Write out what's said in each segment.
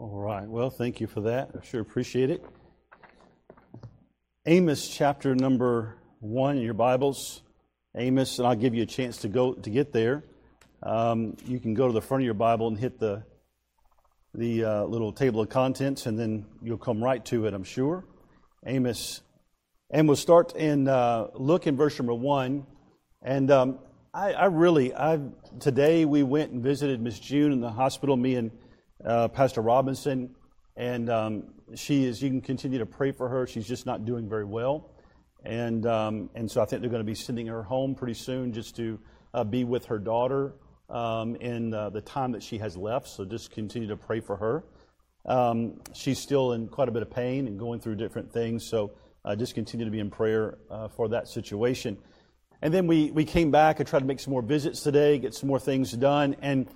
All right. Well, thank you for that. I sure appreciate it. Amos chapter number one in your Bibles. Amos, and I'll give you a chance to go to get there. Um, you can go to the front of your Bible and hit the the uh, little table of contents, and then you'll come right to it. I'm sure. Amos, and we'll start and uh, look in verse number one. And um, I, I, really, I today we went and visited Miss June in the hospital. Me and uh, Pastor Robinson, and um, she is. You can continue to pray for her. She's just not doing very well, and um, and so I think they're going to be sending her home pretty soon just to uh, be with her daughter um, in uh, the time that she has left. So just continue to pray for her. Um, she's still in quite a bit of pain and going through different things. So uh, just continue to be in prayer uh, for that situation. And then we, we came back and tried to make some more visits today, get some more things done. And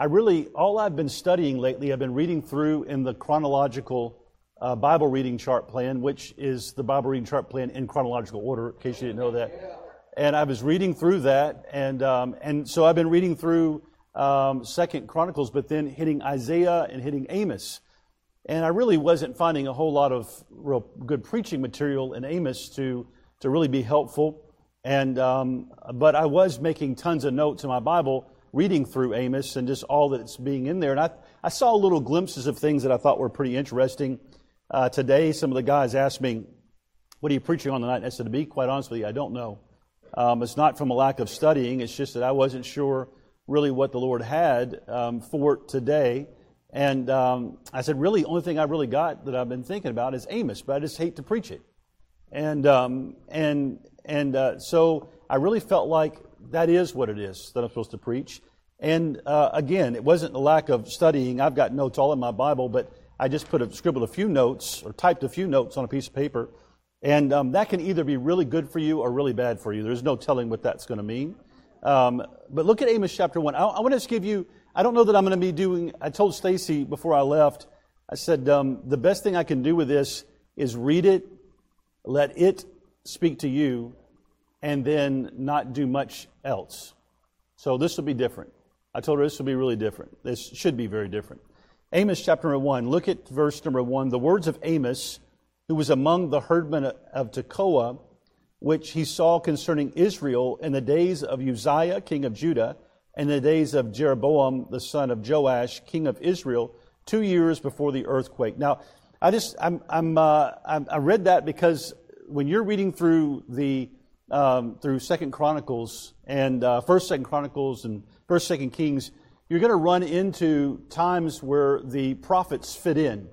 I really, all I've been studying lately, I've been reading through in the chronological uh, Bible reading chart plan, which is the Bible reading chart plan in chronological order, in case you didn't know that. And I was reading through that, and um, and so I've been reading through um, Second Chronicles, but then hitting Isaiah and hitting Amos, and I really wasn't finding a whole lot of real good preaching material in Amos to to really be helpful. And um, but I was making tons of notes in my Bible reading through Amos and just all that's being in there. And I, I saw little glimpses of things that I thought were pretty interesting. Uh, today, some of the guys asked me, What are you preaching on tonight? And I said, To be quite honest with you, I don't know. Um, it's not from a lack of studying, it's just that I wasn't sure really what the Lord had um, for today. And um, I said, Really, the only thing I really got that I've been thinking about is Amos, but I just hate to preach it. And, um, and, and uh, so I really felt like that is what it is that I'm supposed to preach. And uh, again, it wasn't the lack of studying. I've got notes all in my Bible, but I just put a, scribbled a few notes or typed a few notes on a piece of paper. And um, that can either be really good for you or really bad for you. There's no telling what that's going to mean. Um, but look at Amos chapter 1. I, I want to just give you, I don't know that I'm going to be doing, I told Stacy before I left, I said, um, the best thing I can do with this is read it, let it speak to you, and then not do much else. So this will be different. I told her this will be really different. This should be very different. Amos chapter number 1, look at verse number 1. The words of Amos, who was among the herdmen of Tekoa, which he saw concerning Israel in the days of Uzziah, king of Judah, and the days of Jeroboam, the son of Joash, king of Israel, two years before the earthquake. Now, I just, I'm, I'm, uh, i read that because when you're reading through the um, through Second Chronicles and uh, First, Second Chronicles, and First, Second Kings, you're going to run into times where the prophets fit in,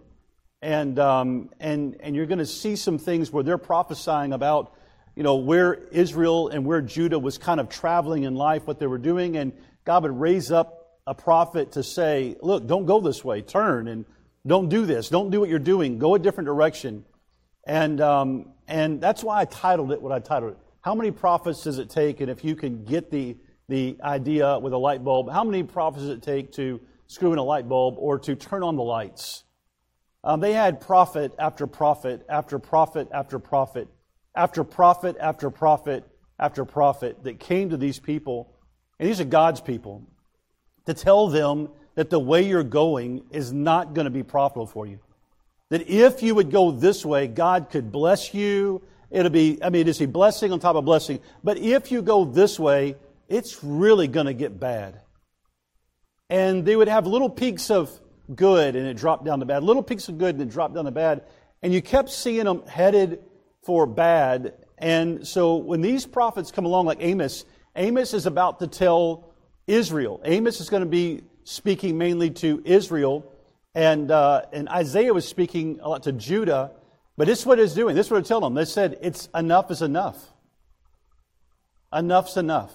and um, and and you're going to see some things where they're prophesying about, you know, where Israel and where Judah was kind of traveling in life, what they were doing, and God would raise up a prophet to say, look, don't go this way, turn and don't do this, don't do what you're doing, go a different direction, and um, and that's why I titled it what I titled it how many prophets does it take? And if you can get the, the idea with a light bulb, how many prophets does it take to screw in a light bulb or to turn on the lights? Um, they had prophet after prophet after prophet after prophet after prophet after prophet after prophet that came to these people, and these are God's people, to tell them that the way you're going is not going to be profitable for you. That if you would go this way, God could bless you It'll be, I mean, it's a blessing on top of blessing. But if you go this way, it's really going to get bad. And they would have little peaks of good and it dropped down to bad, little peaks of good and it dropped down to bad. And you kept seeing them headed for bad. And so when these prophets come along, like Amos, Amos is about to tell Israel. Amos is going to be speaking mainly to Israel. And, uh, and Isaiah was speaking a lot to Judah. But this is what it's doing. This is what it's telling them. They said, it's enough is enough. Enough's enough.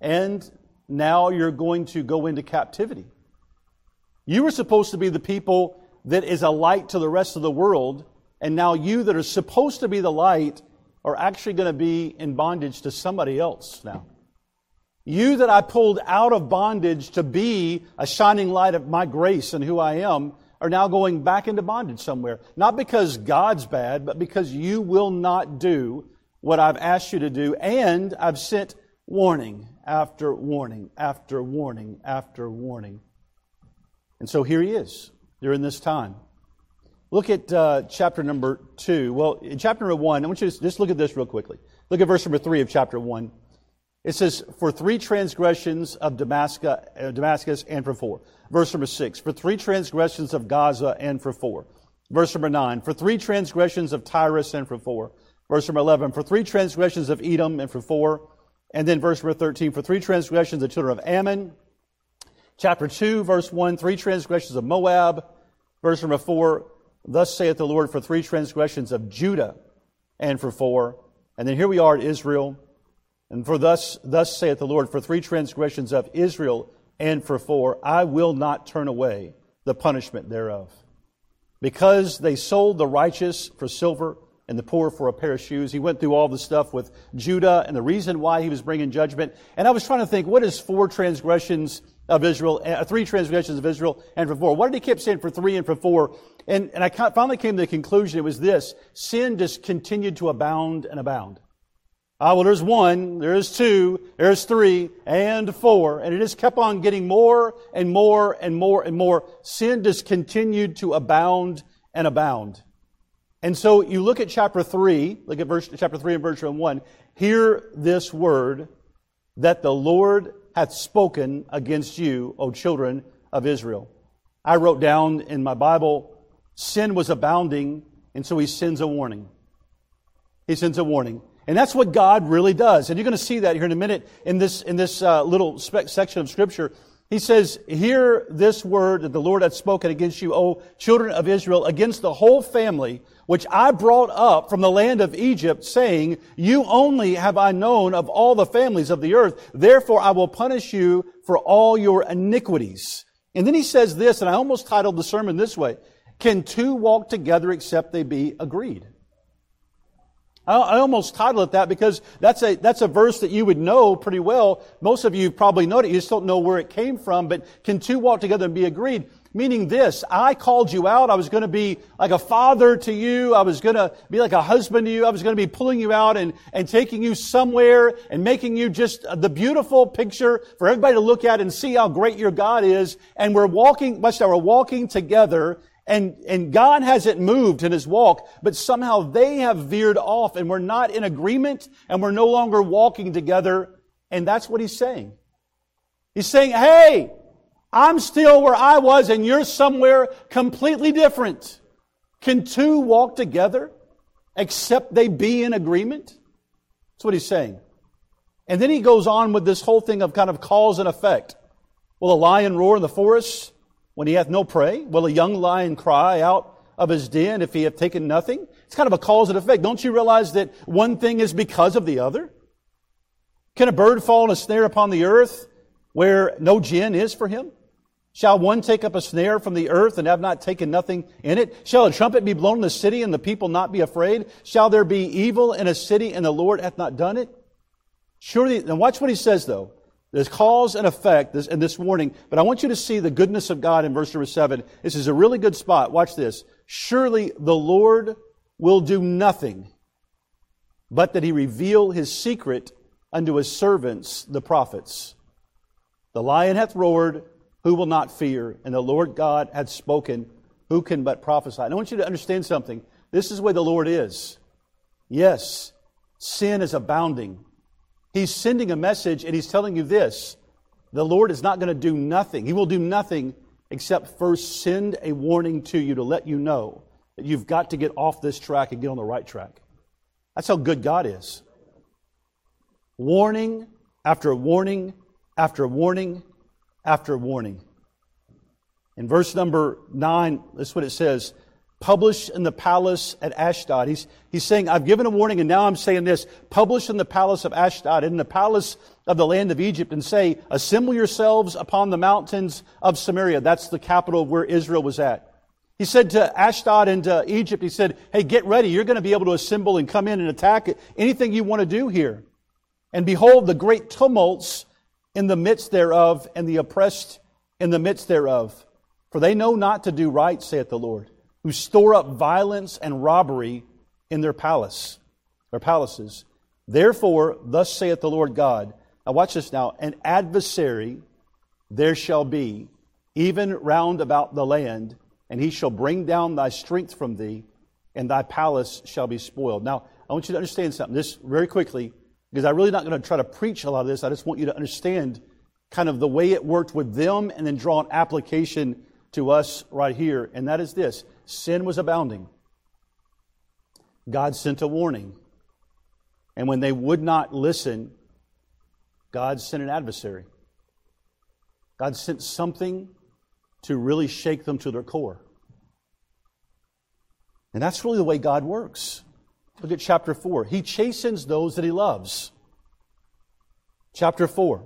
And now you're going to go into captivity. You were supposed to be the people that is a light to the rest of the world, and now you that are supposed to be the light are actually going to be in bondage to somebody else now. You that I pulled out of bondage to be a shining light of my grace and who I am are now going back into bondage somewhere. Not because God's bad, but because you will not do what I've asked you to do, and I've sent warning after warning after warning after warning. And so here he is, during this time. Look at uh, chapter number 2. Well, in chapter number 1, I want you to just look at this real quickly. Look at verse number 3 of chapter 1. It says, For three transgressions of Damascus, uh, Damascus and for four. Verse number 6. For three transgressions of Gaza and for four. Verse number 9. For three transgressions of Tyrus and for four. Verse number 11. For three transgressions of Edom and for four. And then verse number 13. For three transgressions of the children of Ammon. Chapter 2, verse 1. Three transgressions of Moab. Verse number 4. Thus saith the Lord for three transgressions of Judah and for four. And then here we are at Israel. And for thus, thus saith the Lord, for three transgressions of Israel and for four, I will not turn away the punishment thereof. Because they sold the righteous for silver and the poor for a pair of shoes. He went through all the stuff with Judah and the reason why he was bringing judgment. And I was trying to think, what is four transgressions of Israel, uh, three transgressions of Israel and for four? What did he keep saying for three and for four? And, and I finally came to the conclusion it was this sin just continued to abound and abound. Ah, well, there's one, there's two, there's three, and four. And it just kept on getting more and more and more and more. Sin just continued to abound and abound. And so you look at chapter 3, look at verse, chapter 3 and verse 1. Hear this word that the Lord hath spoken against you, O children of Israel. I wrote down in my Bible sin was abounding, and so he sends a warning. He sends a warning. And that's what God really does. And you're going to see that here in a minute in this, in this uh, little spe- section of Scripture. He says, Hear this word that the Lord hath spoken against you, O children of Israel, against the whole family which I brought up from the land of Egypt, saying, You only have I known of all the families of the earth. Therefore I will punish you for all your iniquities. And then he says this, and I almost titled the sermon this way can two walk together except they be agreed? I almost title it that because that's a, that's a verse that you would know pretty well. Most of you probably know it. You just don't know where it came from. But can two walk together and be agreed? Meaning this, I called you out. I was going to be like a father to you. I was going to be like a husband to you. I was going to be pulling you out and, and taking you somewhere and making you just the beautiful picture for everybody to look at and see how great your God is. And we're walking, watch that, we're walking together and, and God hasn't moved in his walk, but somehow they have veered off and we're not in agreement and we're no longer walking together. And that's what he's saying. He's saying, hey, I'm still where I was and you're somewhere completely different. Can two walk together except they be in agreement? That's what he's saying. And then he goes on with this whole thing of kind of cause and effect. Will a lion roar in the forest? When he hath no prey? Will a young lion cry out of his den if he have taken nothing? It's kind of a cause and effect. Don't you realize that one thing is because of the other? Can a bird fall in a snare upon the earth where no gin is for him? Shall one take up a snare from the earth and have not taken nothing in it? Shall a trumpet be blown in the city and the people not be afraid? Shall there be evil in a city and the Lord hath not done it? Surely, and watch what he says though. There's cause and effect in this warning, but I want you to see the goodness of God in verse number 7. This is a really good spot. Watch this. Surely the Lord will do nothing but that he reveal his secret unto his servants, the prophets. The lion hath roared, who will not fear? And the Lord God hath spoken, who can but prophesy? And I want you to understand something. This is where the Lord is. Yes, sin is abounding. He's sending a message and he's telling you this the Lord is not going to do nothing. He will do nothing except first send a warning to you to let you know that you've got to get off this track and get on the right track. That's how good God is. Warning after warning after warning after warning. In verse number 9, this is what it says published in the palace at Ashdod. He's, he's saying, I've given a warning and now I'm saying this, publish in the palace of Ashdod, in the palace of the land of Egypt, and say, assemble yourselves upon the mountains of Samaria. That's the capital where Israel was at. He said to Ashdod and to Egypt, he said, hey, get ready. You're going to be able to assemble and come in and attack it. anything you want to do here. And behold, the great tumults in the midst thereof and the oppressed in the midst thereof. For they know not to do right, saith the Lord who store up violence and robbery in their palace, their palaces. Therefore, thus saith the Lord God. Now watch this now. An adversary there shall be, even round about the land, and he shall bring down thy strength from thee, and thy palace shall be spoiled. Now, I want you to understand something, this very quickly, because I'm really not going to try to preach a lot of this. I just want you to understand kind of the way it worked with them and then draw an application to us right here. And that is this sin was abounding. God sent a warning. And when they would not listen, God sent an adversary. God sent something to really shake them to their core. And that's really the way God works. Look at chapter 4. He chastens those that he loves. Chapter 4.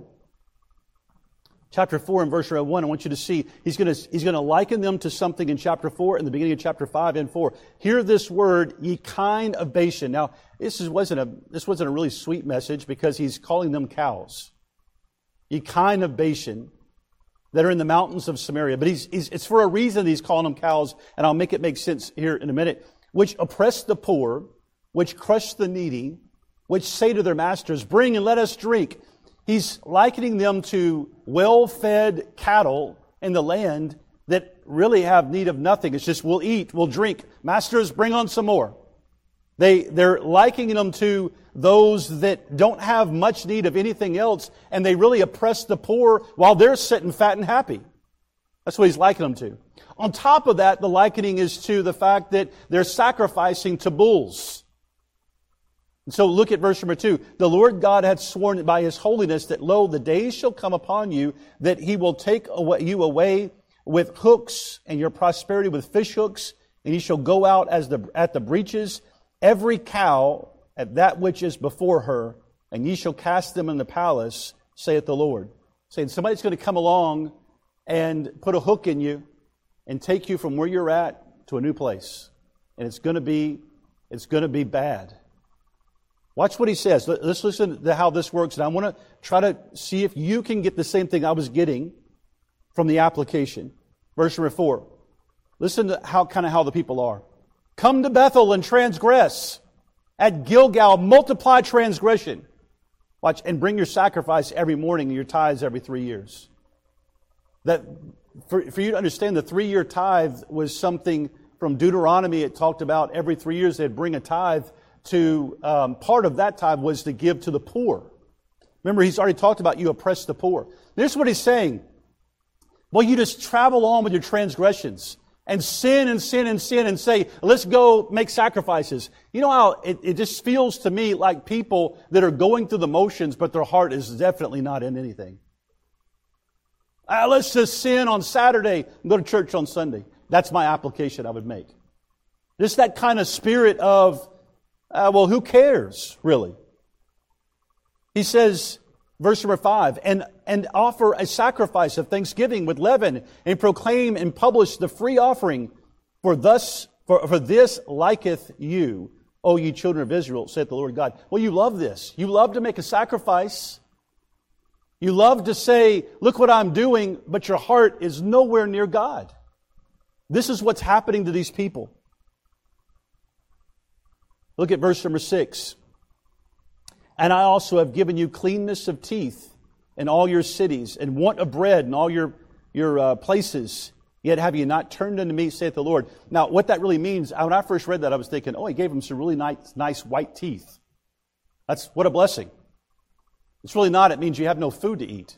Chapter 4 and verse 1, I want you to see, he's going to, he's going to liken them to something in chapter 4 and the beginning of chapter 5 and 4. Hear this word, ye kind of Bashan. Now, this wasn't a, this wasn't a really sweet message because he's calling them cows. Ye kind of Bashan that are in the mountains of Samaria. But he's, he's, it's for a reason he's calling them cows, and I'll make it make sense here in a minute. Which oppress the poor, which crush the needy, which say to their masters, Bring and let us drink. He's likening them to well fed cattle in the land that really have need of nothing. It's just, we'll eat, we'll drink. Masters, bring on some more. They, they're likening them to those that don't have much need of anything else, and they really oppress the poor while they're sitting fat and happy. That's what he's likening them to. On top of that, the likening is to the fact that they're sacrificing to bulls. And so look at verse number two. The Lord God hath sworn by his holiness that, lo, the days shall come upon you that he will take you away with hooks and your prosperity with fish hooks, and ye shall go out as the, at the breaches every cow at that which is before her, and ye shall cast them in the palace, saith the Lord. Saying somebody's going to come along and put a hook in you and take you from where you're at to a new place. And it's going to be, it's going to be bad. Watch what he says. Let's listen to how this works. And I want to try to see if you can get the same thing I was getting from the application. Verse number four. Listen to how kind of how the people are. Come to Bethel and transgress. At Gilgal, multiply transgression. Watch, and bring your sacrifice every morning and your tithes every three years. That, for, for you to understand, the three year tithe was something from Deuteronomy. It talked about every three years they'd bring a tithe to, um, part of that tithe was to give to the poor. Remember, he's already talked about you oppress the poor. This is what he's saying. Well, you just travel on with your transgressions and sin and sin and sin and say, let's go make sacrifices. You know how it, it just feels to me like people that are going through the motions, but their heart is definitely not in anything. Uh, let's just sin on Saturday and go to church on Sunday. That's my application I would make. Just that kind of spirit of, uh, well, who cares, really? He says, Verse number five, and, and offer a sacrifice of thanksgiving with leaven, and proclaim and publish the free offering, for thus, for, for this liketh you, O ye children of Israel, saith the Lord God. Well, you love this. You love to make a sacrifice. You love to say, look what I'm doing, but your heart is nowhere near God. This is what's happening to these people. Look at verse number six. And I also have given you cleanness of teeth in all your cities, and want of bread in all your, your uh, places. Yet have you not turned unto me, saith the Lord. Now, what that really means, when I first read that, I was thinking, oh, he gave him some really nice, nice white teeth. That's what a blessing. It's really not. It means you have no food to eat.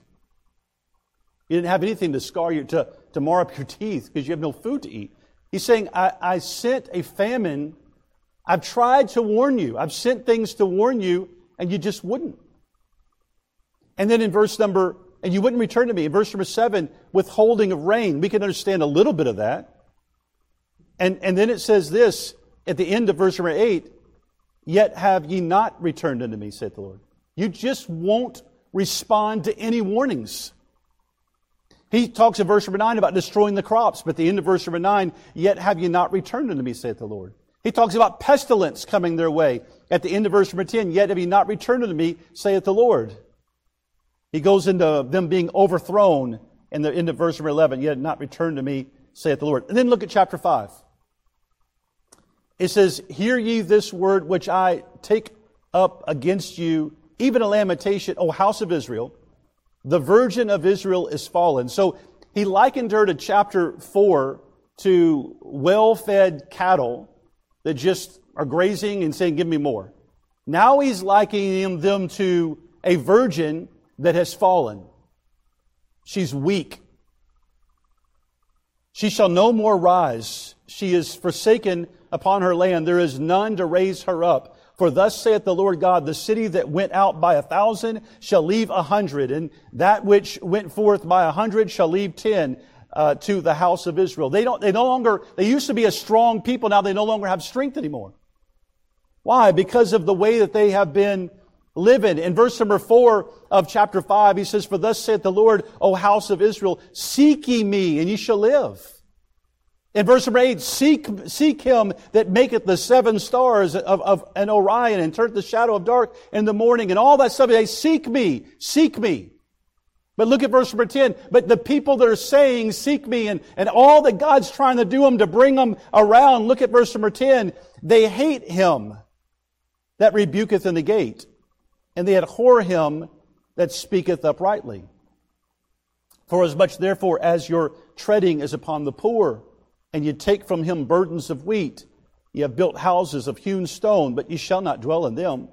You didn't have anything to scar you, to, to mar up your teeth because you have no food to eat. He's saying, I, I sent a famine. I've tried to warn you. I've sent things to warn you, and you just wouldn't. And then in verse number, and you wouldn't return to me. In verse number seven, withholding of rain. We can understand a little bit of that. And, and then it says this at the end of verse number eight, yet have ye not returned unto me, saith the Lord. You just won't respond to any warnings. He talks in verse number nine about destroying the crops, but the end of verse number nine, yet have ye not returned unto me, saith the Lord. He talks about pestilence coming their way. At the end of verse number 10, yet have ye not returned unto me, saith the Lord. He goes into them being overthrown in the end of verse number 11, yet not returned to me, saith the Lord. And then look at chapter 5. It says, Hear ye this word which I take up against you, even a lamentation, O house of Israel. The virgin of Israel is fallen. So he likened her to chapter 4 to well fed cattle that just are grazing and saying, Give me more. Now he's likening them to a virgin that has fallen. She's weak. She shall no more rise. She is forsaken upon her land. There is none to raise her up. For thus saith the Lord God, the city that went out by a thousand shall leave a hundred, and that which went forth by a hundred shall leave ten uh, to the house of Israel. They don't, they no longer, they used to be a strong people, now they no longer have strength anymore. Why? Because of the way that they have been living. In verse number four of chapter five, he says, For thus saith the Lord, O house of Israel, seek ye me, and ye shall live. In verse number 8, seek, seek him that maketh the seven stars of, of an Orion and turneth the shadow of dark in the morning and all that stuff. They seek me, seek me. But look at verse number 10. But the people that are saying, seek me, and, and all that God's trying to do them to bring them around, look at verse number 10. They hate him that rebuketh in the gate, and they abhor him that speaketh uprightly. For as much therefore as your treading is upon the poor, and ye take from him burdens of wheat. Ye have built houses of hewn stone, but ye shall not dwell in them.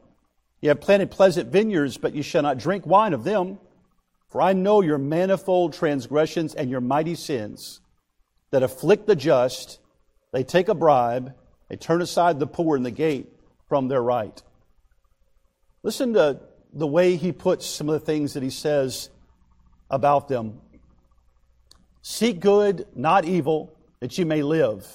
Ye have planted pleasant vineyards, but ye shall not drink wine of them. For I know your manifold transgressions and your mighty sins that afflict the just. They take a bribe, they turn aside the poor in the gate from their right. Listen to the way he puts some of the things that he says about them. Seek good, not evil that you may live.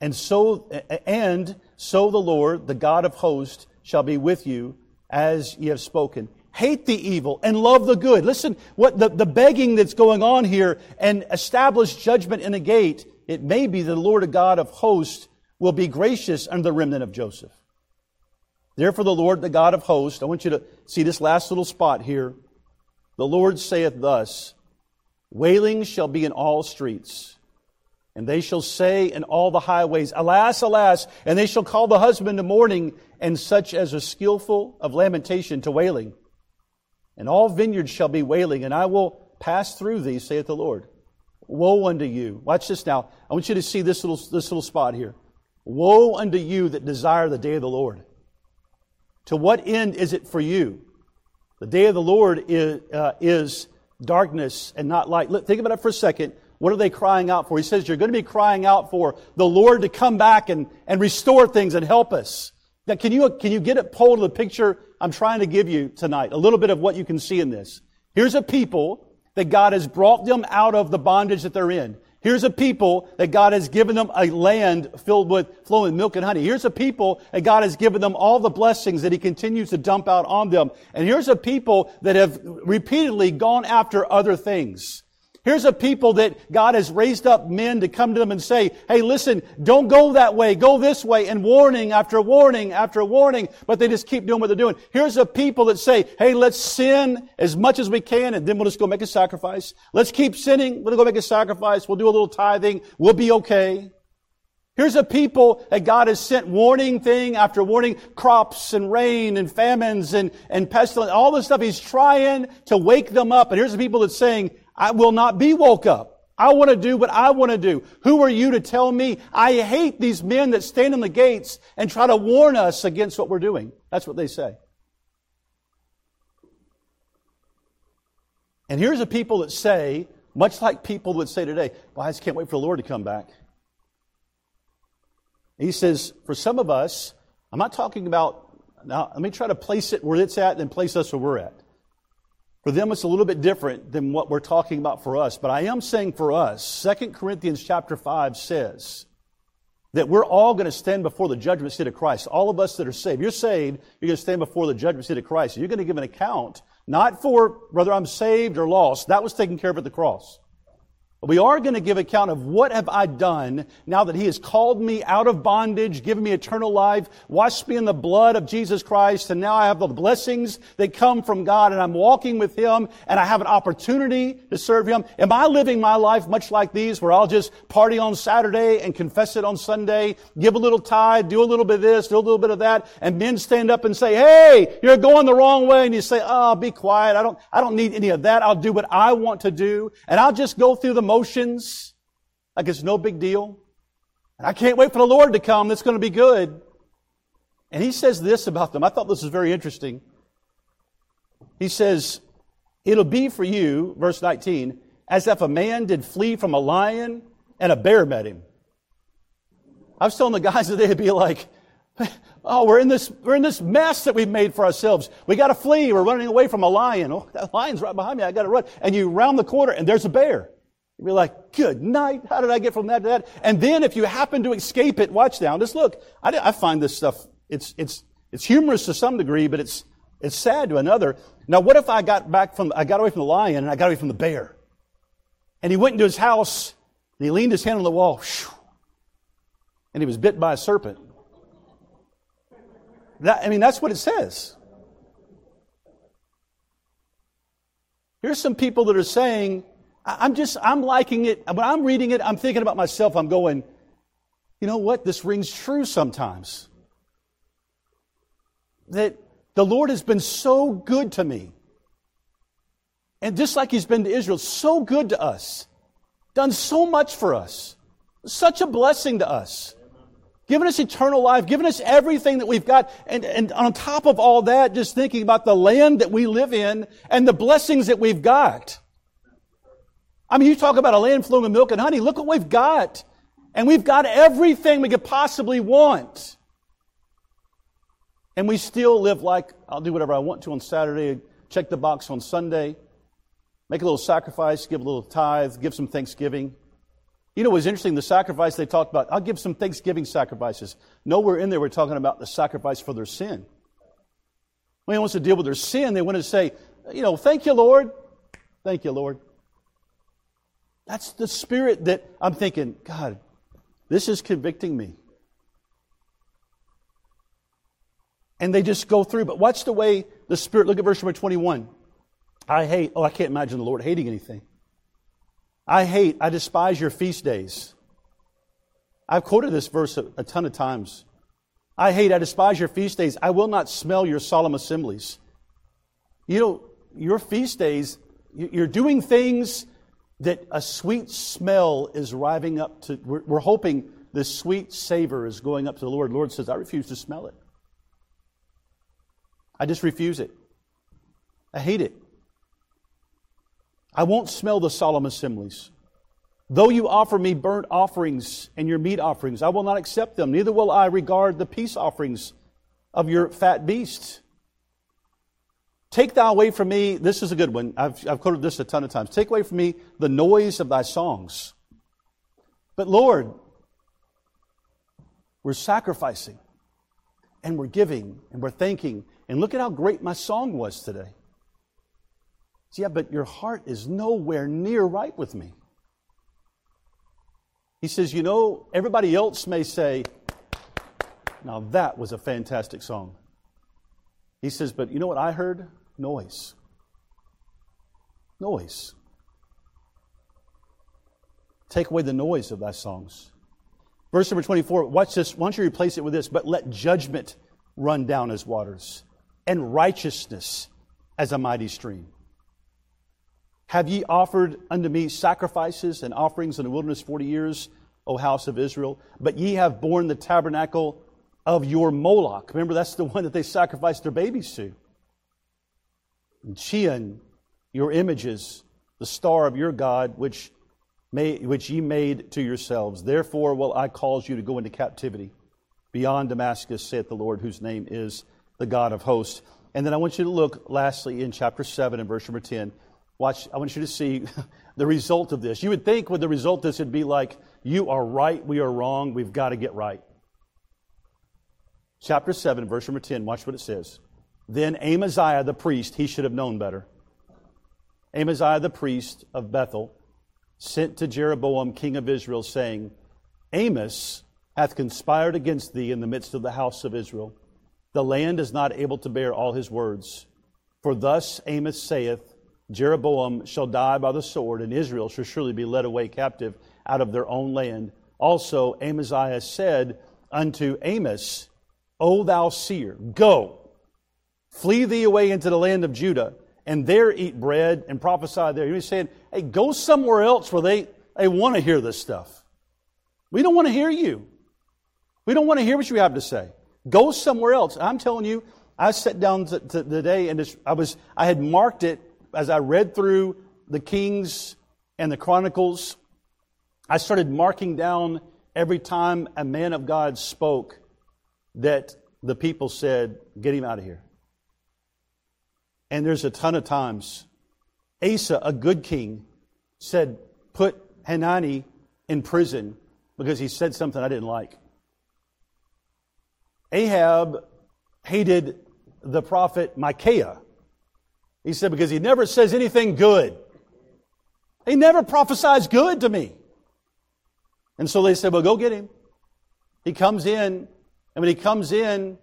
And so, and so the Lord, the God of hosts, shall be with you as ye have spoken. Hate the evil and love the good. Listen, what the, the begging that's going on here and establish judgment in the gate. It may be the Lord God of hosts will be gracious unto the remnant of Joseph. Therefore, the Lord, the God of hosts, I want you to see this last little spot here. The Lord saith thus, Wailing shall be in all streets and they shall say in all the highways, Alas, alas, and they shall call the husband to mourning, and such as are skillful of lamentation to wailing. And all vineyards shall be wailing, and I will pass through thee, saith the Lord. Woe unto you. Watch this now. I want you to see this little, this little spot here. Woe unto you that desire the day of the Lord. To what end is it for you? The day of the Lord is, uh, is darkness and not light. Think about it for a second. What are they crying out for? He says, You're going to be crying out for the Lord to come back and, and restore things and help us. Now, can you, can you get it pulled to the picture I'm trying to give you tonight? A little bit of what you can see in this. Here's a people that God has brought them out of the bondage that they're in. Here's a people that God has given them a land filled with flowing milk and honey. Here's a people that God has given them all the blessings that He continues to dump out on them. And here's a people that have repeatedly gone after other things. Here's a people that God has raised up men to come to them and say, hey, listen, don't go that way, go this way, and warning after warning after warning, but they just keep doing what they're doing. Here's a people that say, hey, let's sin as much as we can, and then we'll just go make a sacrifice. Let's keep sinning, we'll go make a sacrifice, we'll do a little tithing, we'll be okay. Here's a people that God has sent warning thing after warning, crops and rain and famines and, and pestilence, all this stuff. He's trying to wake them up. And here's the people that's saying, I will not be woke up. I want to do what I want to do. Who are you to tell me? I hate these men that stand in the gates and try to warn us against what we're doing. That's what they say. And here's a people that say, much like people would say today, well, I just can't wait for the Lord to come back. He says, for some of us, I'm not talking about, now let me try to place it where it's at and place us where we're at. For them, it's a little bit different than what we're talking about for us. But I am saying for us, 2 Corinthians chapter 5 says that we're all going to stand before the judgment seat of Christ. All of us that are saved. You're saved, you're going to stand before the judgment seat of Christ. You're going to give an account, not for whether I'm saved or lost. That was taken care of at the cross. We are going to give account of what have I done now that He has called me out of bondage, given me eternal life, washed me in the blood of Jesus Christ, and now I have the blessings that come from God, and I'm walking with Him, and I have an opportunity to serve Him. Am I living my life much like these, where I'll just party on Saturday and confess it on Sunday, give a little tithe, do a little bit of this, do a little bit of that, and men stand up and say, "Hey, you're going the wrong way," and you say, "Oh, be quiet. I don't, I don't need any of that. I'll do what I want to do, and I'll just go through the emotions. like it's no big deal. And I can't wait for the Lord to come. It's going to be good. And he says this about them. I thought this was very interesting. He says, It'll be for you, verse 19, as if a man did flee from a lion and a bear met him. I was telling the guys that they'd be like, Oh, we're in this, we're in this mess that we've made for ourselves. We gotta flee. We're running away from a lion. Oh, that lion's right behind me. I gotta run. And you round the corner and there's a bear. You'd be like, good night. How did I get from that to that? And then if you happen to escape it, watch now. Just look. I, I find this stuff, it's, it's, it's humorous to some degree, but it's, it's sad to another. Now, what if I got back from, I got away from the lion and I got away from the bear? And he went into his house and he leaned his hand on the wall and he was bit by a serpent. That, I mean, that's what it says. Here's some people that are saying, I'm just, I'm liking it. When I'm reading it, I'm thinking about myself. I'm going, you know what? This rings true sometimes. That the Lord has been so good to me. And just like He's been to Israel, so good to us. Done so much for us. Such a blessing to us. Given us eternal life, given us everything that we've got. And, and on top of all that, just thinking about the land that we live in and the blessings that we've got. I mean, you talk about a land flowing with milk and honey. Look what we've got. And we've got everything we could possibly want. And we still live like I'll do whatever I want to on Saturday, check the box on Sunday, make a little sacrifice, give a little tithe, give some thanksgiving. You know, it was interesting, the sacrifice they talked about, I'll give some thanksgiving sacrifices. Nowhere in there we're talking about the sacrifice for their sin. When he wants to deal with their sin, they want to say, you know, thank you, Lord. Thank you, Lord. That's the spirit that I'm thinking, God, this is convicting me. And they just go through. But watch the way the Spirit, look at verse number 21. I hate, oh, I can't imagine the Lord hating anything. I hate, I despise your feast days. I've quoted this verse a, a ton of times. I hate, I despise your feast days. I will not smell your solemn assemblies. You know, your feast days, you're doing things that a sweet smell is arriving up to, we're, we're hoping this sweet savor is going up to the Lord. The Lord says, I refuse to smell it. I just refuse it. I hate it. I won't smell the solemn assemblies. Though you offer me burnt offerings and your meat offerings, I will not accept them. Neither will I regard the peace offerings of your fat beasts. Take thou away from me, this is a good one. I've, I've quoted this a ton of times. Take away from me the noise of thy songs. But Lord, we're sacrificing and we're giving and we're thanking. And look at how great my song was today. Yeah, but your heart is nowhere near right with me. He says, You know, everybody else may say, Now that was a fantastic song. He says, But you know what I heard? Noise. Noise. Take away the noise of thy songs. Verse number 24, watch this. Why don't you replace it with this? But let judgment run down as waters, and righteousness as a mighty stream. Have ye offered unto me sacrifices and offerings in the wilderness forty years, O house of Israel? But ye have borne the tabernacle of your Moloch. Remember, that's the one that they sacrificed their babies to. And your images, the star of your God, which, may, which ye made to yourselves. Therefore will I cause you to go into captivity beyond Damascus, saith the Lord, whose name is the God of hosts. And then I want you to look, lastly, in chapter 7 and verse number 10. Watch, I want you to see the result of this. You would think with the result of this, it'd be like, you are right, we are wrong, we've got to get right. Chapter 7, verse number 10, watch what it says. Then Amaziah the priest, he should have known better. Amaziah the priest of Bethel sent to Jeroboam, king of Israel, saying, Amos hath conspired against thee in the midst of the house of Israel. The land is not able to bear all his words. For thus Amos saith, Jeroboam shall die by the sword, and Israel shall surely be led away captive out of their own land. Also, Amaziah said unto Amos, O thou seer, go, Flee thee away into the land of Judah, and there eat bread and prophesy there. He's saying, hey, go somewhere else where they, they want to hear this stuff. We don't want to hear you. We don't want to hear what you have to say. Go somewhere else. I'm telling you, I sat down today and I was I had marked it as I read through the Kings and the Chronicles. I started marking down every time a man of God spoke that the people said, "Get him out of here." And there's a ton of times. Asa, a good king, said, "Put Hanani in prison because he said something I didn't like." Ahab hated the prophet Micaiah. He said, because he never says anything good. He never prophesies good to me. And so they said, well, go get him. He comes in, and when he comes in,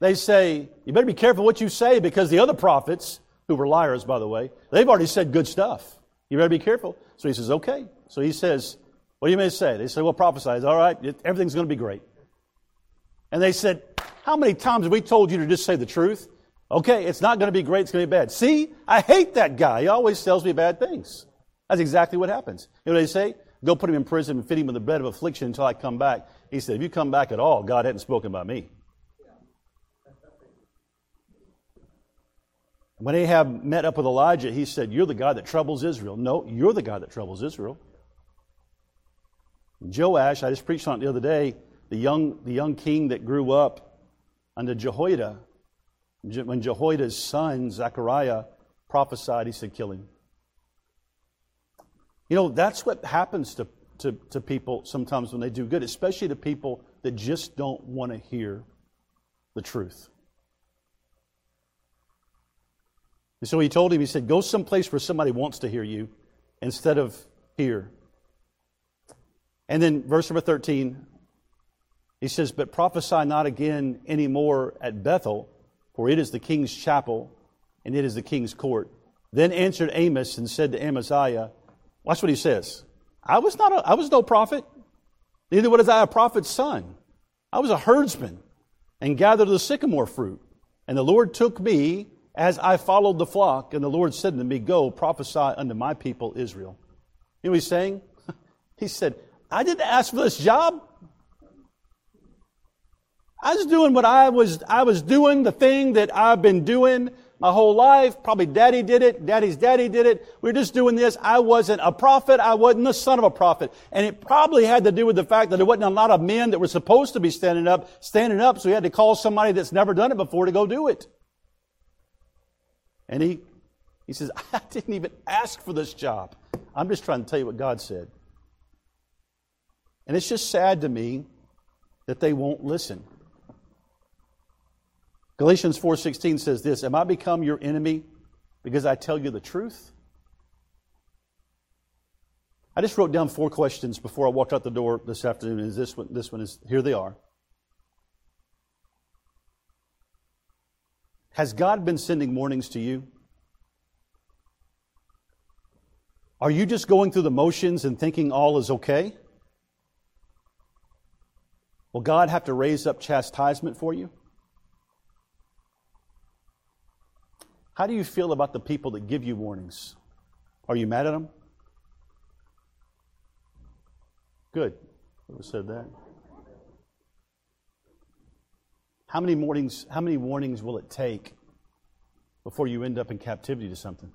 they say, you better be careful what you say because the other prophets, who were liars, by the way, they've already said good stuff. You better be careful. So he says, okay. So he says, what do you mean to say? They say, well, prophesy. All right, everything's going to be great. And they said, How many times have we told you to just say the truth? Okay, it's not going to be great, it's going to be bad. See, I hate that guy. He always tells me bad things. That's exactly what happens. You know what they say? Go put him in prison and feed him with a bed of affliction until I come back. He said, If you come back at all, God hadn't spoken about me. When Ahab met up with Elijah, he said, You're the God that troubles Israel. No, you're the God that troubles Israel. Joash, I just preached on it the other day, the young, the young king that grew up under Jehoiada, when Jehoiada's son, Zechariah, prophesied, he said, kill him. You know, that's what happens to, to, to people sometimes when they do good, especially to people that just don't want to hear the truth. And so he told him, he said, go someplace where somebody wants to hear you instead of here. And then verse number 13, he says, But prophesy not again any more at Bethel, for it is the king's chapel, and it is the king's court. Then answered Amos and said to Amaziah, Watch what he says. I was not a, I was no prophet, neither was I a prophet's son. I was a herdsman and gathered the sycamore fruit. And the Lord took me as I followed the flock, and the Lord said to me, Go, prophesy unto my people Israel. You know what he's saying? he said, I didn't ask for this job. I was doing what I was, I was doing the thing that I've been doing my whole life. Probably daddy did it. Daddy's daddy did it. We are just doing this. I wasn't a prophet. I wasn't the son of a prophet. And it probably had to do with the fact that there wasn't a lot of men that were supposed to be standing up, standing up. So he had to call somebody that's never done it before to go do it. And he, he says, I didn't even ask for this job. I'm just trying to tell you what God said. And it's just sad to me that they won't listen. Galatians 4:16 says this, "Am I become your enemy because I tell you the truth?" I just wrote down four questions before I walked out the door this afternoon. Is this one this one is here they are. Has God been sending warnings to you? Are you just going through the motions and thinking all is okay? Will God have to raise up chastisement for you? How do you feel about the people that give you warnings? Are you mad at them? Good. Who said that? How many warnings, how many warnings will it take before you end up in captivity to something?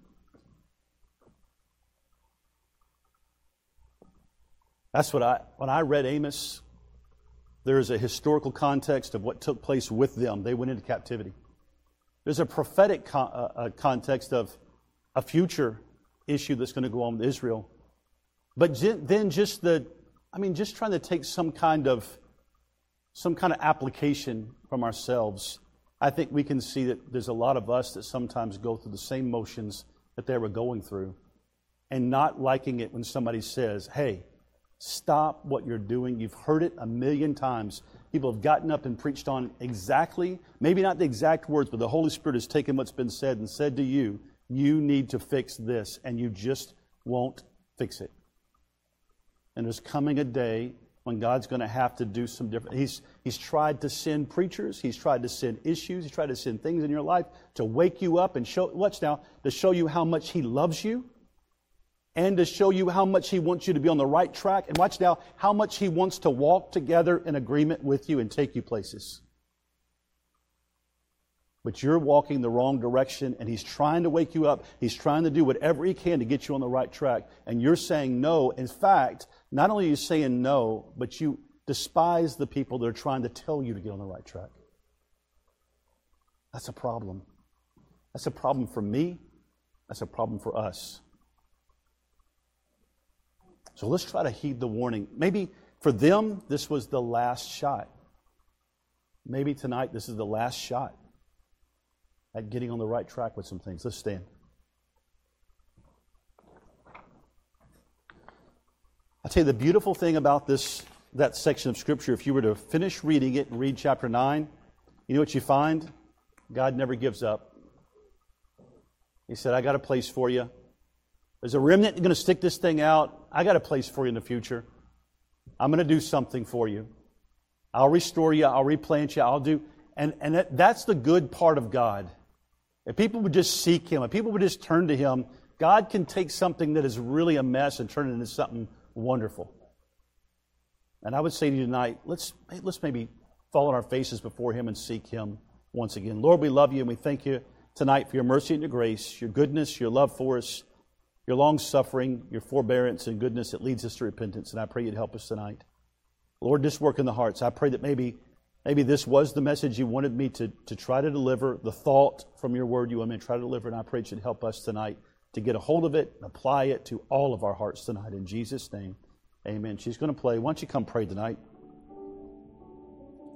That's what I when I read Amos there is a historical context of what took place with them. They went into captivity. There's a prophetic con- uh, uh, context of a future issue that's going to go on with Israel. But then just the, I mean, just trying to take some kind of, some kind of application from ourselves. I think we can see that there's a lot of us that sometimes go through the same motions that they were going through and not liking it when somebody says, hey, Stop what you're doing. You've heard it a million times. People have gotten up and preached on exactly, maybe not the exact words, but the Holy Spirit has taken what's been said and said to you, you need to fix this, and you just won't fix it. And there's coming a day when God's going to have to do some different. He's, he's tried to send preachers, He's tried to send issues, He's tried to send things in your life to wake you up and show, watch now, to show you how much He loves you and to show you how much He wants you to be on the right track. And watch now how much He wants to walk together in agreement with you and take you places. But you're walking the wrong direction, and He's trying to wake you up. He's trying to do whatever He can to get you on the right track. And you're saying no. In fact, not only are you saying no, but you despise the people that are trying to tell you to get on the right track. That's a problem. That's a problem for me. That's a problem for us. So let's try to heed the warning. Maybe for them, this was the last shot. Maybe tonight, this is the last shot at getting on the right track with some things. Let's stand. I tell you the beautiful thing about this that section of scripture, if you were to finish reading it and read chapter 9, you know what you find? God never gives up. He said, I got a place for you. There's a remnant going to stick this thing out. I got a place for you in the future. I'm going to do something for you. I'll restore you. I'll replant you. I'll do. And, and that, that's the good part of God. If people would just seek Him, if people would just turn to Him, God can take something that is really a mess and turn it into something wonderful. And I would say to you tonight, let's, let's maybe fall on our faces before Him and seek Him once again. Lord, we love you and we thank you tonight for your mercy and your grace, your goodness, your love for us, your long suffering, your forbearance and goodness that leads us to repentance. And I pray you'd help us tonight. Lord, just work in the hearts. I pray that maybe Maybe this was the message you wanted me to, to try to deliver, the thought from your word you want me to try to deliver, and I pray you'd help us tonight to get a hold of it and apply it to all of our hearts tonight. In Jesus' name, amen. She's going to play. Why don't you come pray tonight?